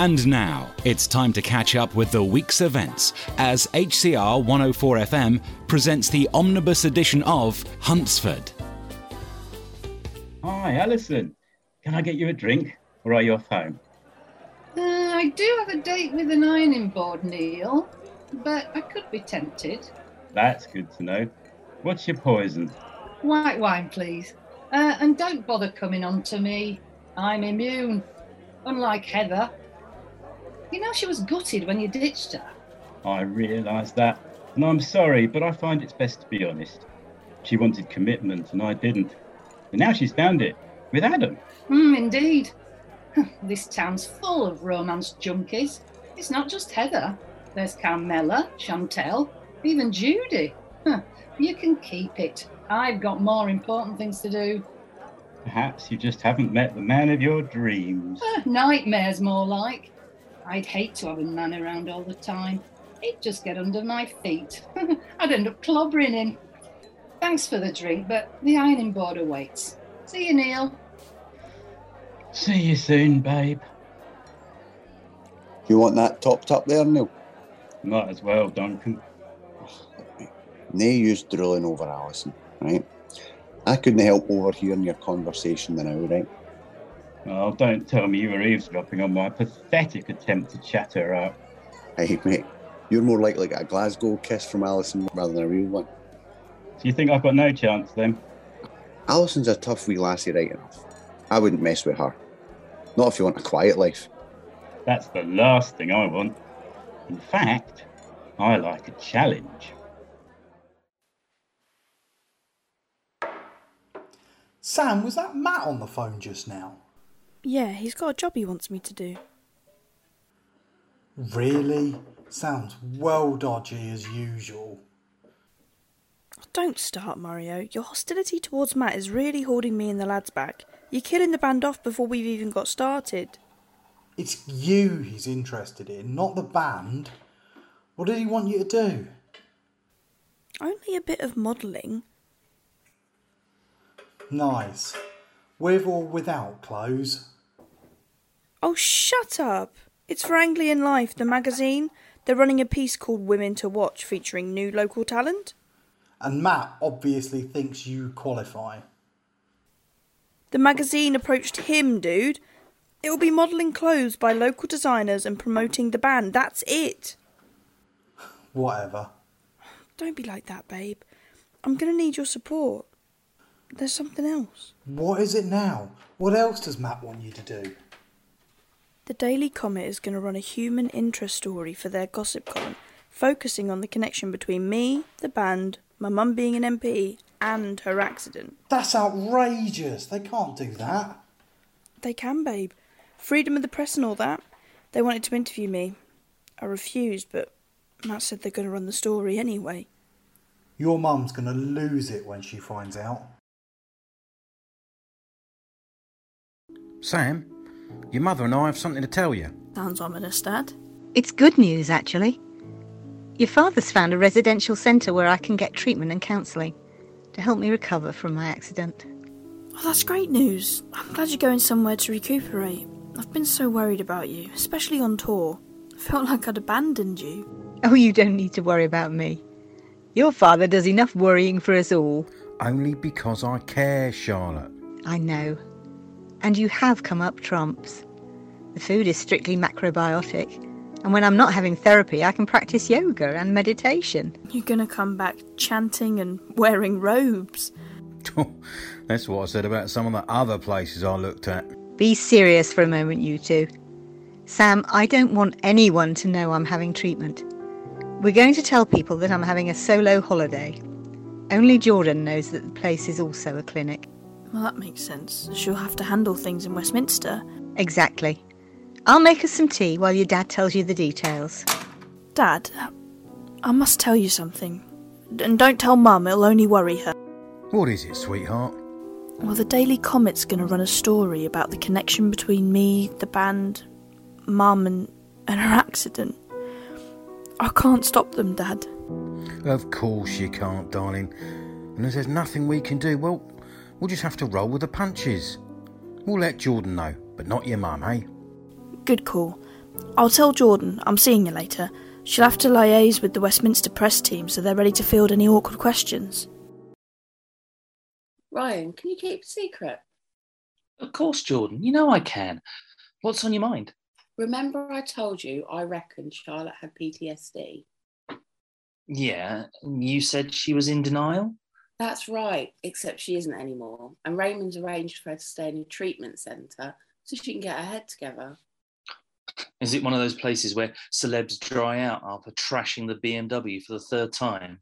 And now it's time to catch up with the week's events as HCR 104 FM presents the omnibus edition of Huntsford. Hi, Alison. Can I get you a drink or are you off home? Uh, I do have a date with an ironing board, Neil, but I could be tempted. That's good to know. What's your poison? White wine, please. Uh, and don't bother coming on to me. I'm immune. Unlike Heather. You know she was gutted when you ditched her. I realise that, and I'm sorry, but I find it's best to be honest. She wanted commitment, and I didn't. And now she's found it with Adam. Hmm, indeed. this town's full of romance junkies. It's not just Heather. There's Carmela, Chantel, even Judy. Huh, you can keep it. I've got more important things to do. Perhaps you just haven't met the man of your dreams. Uh, nightmares, more like. I'd hate to have a man around all the time. He'd just get under my feet. I'd end up clobbering him. Thanks for the drink, but the ironing board awaits. See you, Neil. See you soon, babe. You want that topped up there, Neil? Might as well, Duncan. No use drooling over Alison, right? I couldn't help overhearing your conversation the now, right? Oh, don't tell me you were eavesdropping on my pathetic attempt to chat her up. Hey, mate, you're more likely to get a Glasgow kiss from Alison rather than a real one. So you think I've got no chance then? Alison's a tough wee lassie, right enough. I wouldn't mess with her. Not if you want a quiet life. That's the last thing I want. In fact, I like a challenge. Sam, was that Matt on the phone just now? Yeah, he's got a job he wants me to do. Really? Sounds well dodgy as usual. Don't start, Mario. Your hostility towards Matt is really holding me and the lads back. You're killing the band off before we've even got started. It's you he's interested in, not the band. What did he want you to do? Only a bit of modelling. Nice. With or without clothes? Oh, shut up! It's for Anglian Life, the magazine. They're running a piece called Women to Watch featuring new local talent. And Matt obviously thinks you qualify. The magazine approached him, dude. It will be modelling clothes by local designers and promoting the band. That's it. Whatever. Don't be like that, babe. I'm going to need your support. There's something else. What is it now? What else does Matt want you to do? The Daily Comet is going to run a human interest story for their gossip column, focusing on the connection between me, the band, my mum being an MP, and her accident. That's outrageous. They can't do that. They can, babe. Freedom of the press and all that. They wanted to interview me. I refused, but Matt said they're going to run the story anyway. Your mum's going to lose it when she finds out. Sam, your mother and I have something to tell you. Sounds ominous, Dad. It's good news, actually. Your father's found a residential centre where I can get treatment and counselling to help me recover from my accident. Oh, that's great news. I'm glad you're going somewhere to recuperate. I've been so worried about you, especially on tour. I felt like I'd abandoned you. Oh, you don't need to worry about me. Your father does enough worrying for us all. Only because I care, Charlotte. I know. And you have come up trumps. The food is strictly macrobiotic, and when I'm not having therapy, I can practice yoga and meditation. You're gonna come back chanting and wearing robes. Oh, that's what I said about some of the other places I looked at. Be serious for a moment, you two. Sam, I don't want anyone to know I'm having treatment. We're going to tell people that I'm having a solo holiday. Only Jordan knows that the place is also a clinic. Well, that makes sense. She'll have to handle things in Westminster. Exactly. I'll make us some tea while your dad tells you the details. Dad, I must tell you something. And don't tell Mum, it'll only worry her. What is it, sweetheart? Well, the Daily Comet's going to run a story about the connection between me, the band, Mum, and, and her accident. I can't stop them, Dad. Of course you can't, darling. And if there's nothing we can do, well, we'll just have to roll with the punches. We'll let Jordan know, but not your mum, eh? Good call. I'll tell Jordan I'm seeing you later. She'll have to liaise with the Westminster press team so they're ready to field any awkward questions. Ryan, can you keep a secret? Of course, Jordan. You know I can. What's on your mind? Remember, I told you I reckon Charlotte had PTSD? Yeah, you said she was in denial? That's right, except she isn't anymore. And Raymond's arranged for her to stay in a treatment centre so she can get her head together. Is it one of those places where celebs dry out after trashing the BMW for the third time?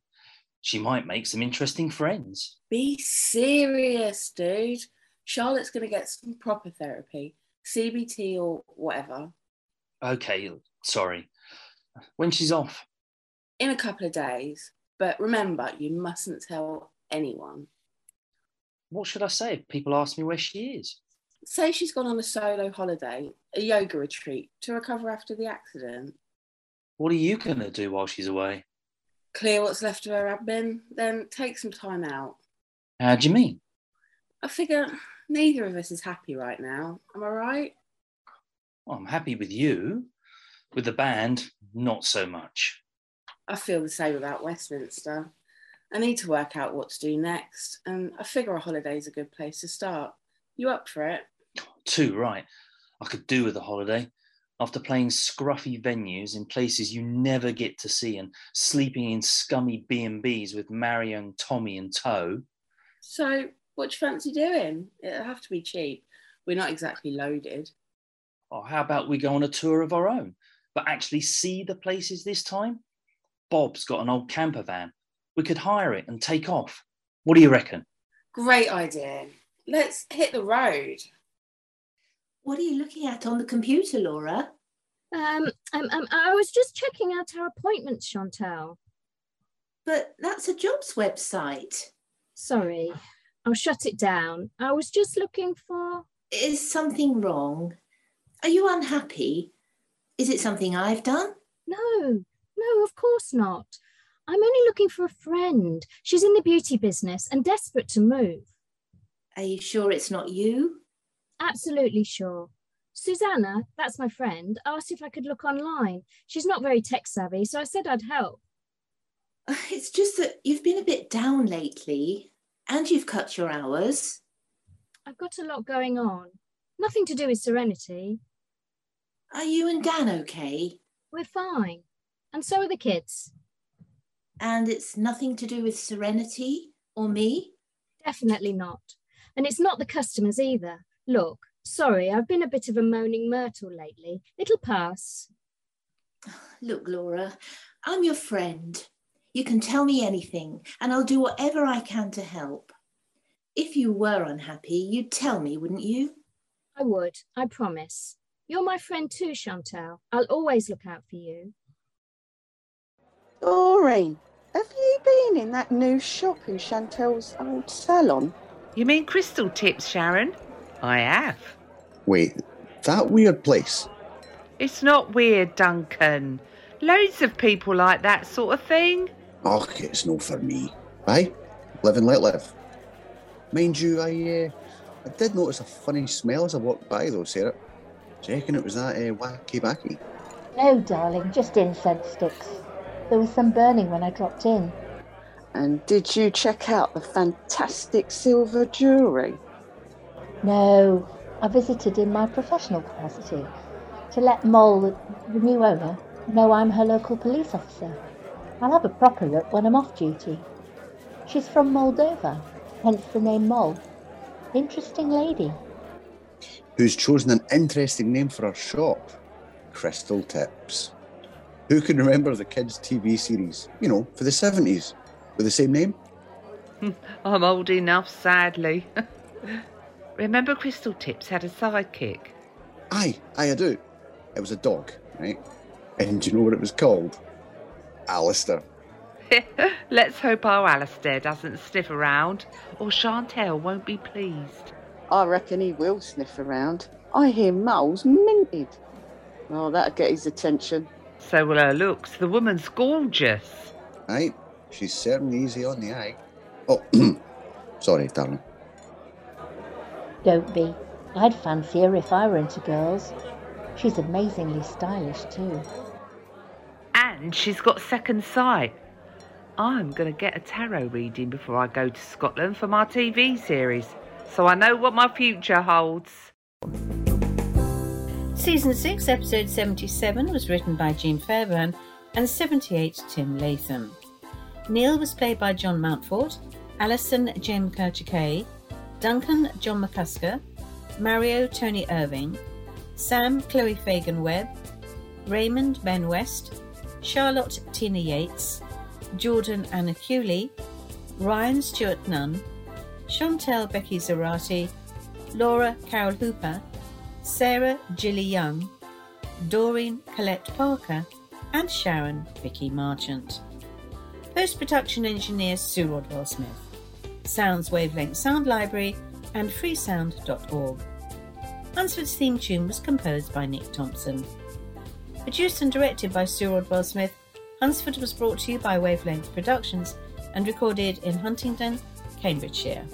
She might make some interesting friends. Be serious, dude. Charlotte's going to get some proper therapy, CBT or whatever, Okay, sorry. When she's off? in a couple of days. But remember, you mustn't tell anyone. What should I say if people ask me where she is? Say she's gone on a solo holiday, a yoga retreat to recover after the accident. What are you going to do while she's away? Clear what's left of her admin, then take some time out. How do you mean? I figure neither of us is happy right now. Am I right? Well, I'm happy with you. With the band, not so much. I feel the same about Westminster. I need to work out what to do next, and I figure a holiday's a good place to start. You up for it? Too right. I could do with a holiday. After playing scruffy venues in places you never get to see and sleeping in scummy B&Bs with Marion, Tommy and tow. So, what do you fancy doing? It'll have to be cheap. We're not exactly loaded. Or how about we go on a tour of our own, but actually see the places this time? Bob's got an old camper van. We could hire it and take off. What do you reckon? Great idea. Let's hit the road. What are you looking at on the computer, Laura? Um, um, um, I was just checking out our appointments, Chantel. But that's a jobs website. Sorry, I'll shut it down. I was just looking for. Is something wrong? Are you unhappy? Is it something I've done? No, no, of course not. I'm only looking for a friend. She's in the beauty business and desperate to move. Are you sure it's not you? Absolutely sure. Susanna, that's my friend, asked if I could look online. She's not very tech savvy, so I said I'd help. It's just that you've been a bit down lately and you've cut your hours. I've got a lot going on. Nothing to do with Serenity. Are you and Dan okay? We're fine. And so are the kids. And it's nothing to do with Serenity or me? Definitely not. And it's not the customers either. Look, sorry, I've been a bit of a moaning myrtle lately. It'll pass. Look, Laura, I'm your friend. You can tell me anything, and I'll do whatever I can to help. If you were unhappy, you'd tell me, wouldn't you? I would, I promise. You're my friend too, Chantel. I'll always look out for you. Doreen, have you been in that new shop in Chantel's old salon? You mean Crystal Tipps, Sharon? I have. Wait, that weird place? It's not weird, Duncan. Loads of people like that sort of thing. Och, it's no for me. Aye, live and let live. Mind you, I uh, I did notice a funny smell as I walked by though, Sarah. Do you reckon it was that uh, wacky backy? No, darling, just incense sticks. There was some burning when I dropped in. And did you check out the fantastic silver jewellery? No, I visited in my professional capacity to let Moll, the, the new owner, know I'm her local police officer. I'll have a proper look when I'm off duty. She's from Moldova, hence the name Moll. Interesting lady. Who's chosen an interesting name for her shop? Crystal Tipps. Who can remember the kids' TV series, you know, for the 70s, with the same name? I'm old enough, sadly. Remember Crystal Tipps had a sidekick? Aye, aye, I do. It was a dog, right? And do you know what it was called? Alistair. Let's hope our Alistair doesn't sniff around, or Chantel won't be pleased. I reckon he will sniff around. I hear Mole's minted. Oh, that'll get his attention. So uh, will her looks. The woman's gorgeous. Aye, she's certainly easy on the eye. Oh, sorry, darling. Don't be. I'd fancy her if I were into girls. She's amazingly stylish too. And she's got second sight. I'm going to get a tarot reading before I go to Scotland for my TV series, so I know what my future holds. Season 6, episode 77 was written by Gene Fairburn and 78 Tim Latham. Neil was played by John Mountfort, Alison Jem Kerchakay, Duncan John McCusker, Mario Tony Irving, Sam Chloe Fagan Webb, Raymond Ben West, Charlotte Tina Yates, Jordan Anna Cooley, Ryan Stewart Nunn, Chantel Becky Zarati, Laura Carol Hooper, Sarah Gilly Young, Doreen Colette Parker, and Sharon Vicky Marchant. Post production engineer Sue Rodwell Smith. Sounds Wavelength Sound Library and freesound.org. Hunsford's theme tune was composed by Nick Thompson. Produced and directed by Sue Rodwell Smith, Hunsford was brought to you by Wavelength Productions and recorded in Huntingdon, Cambridgeshire.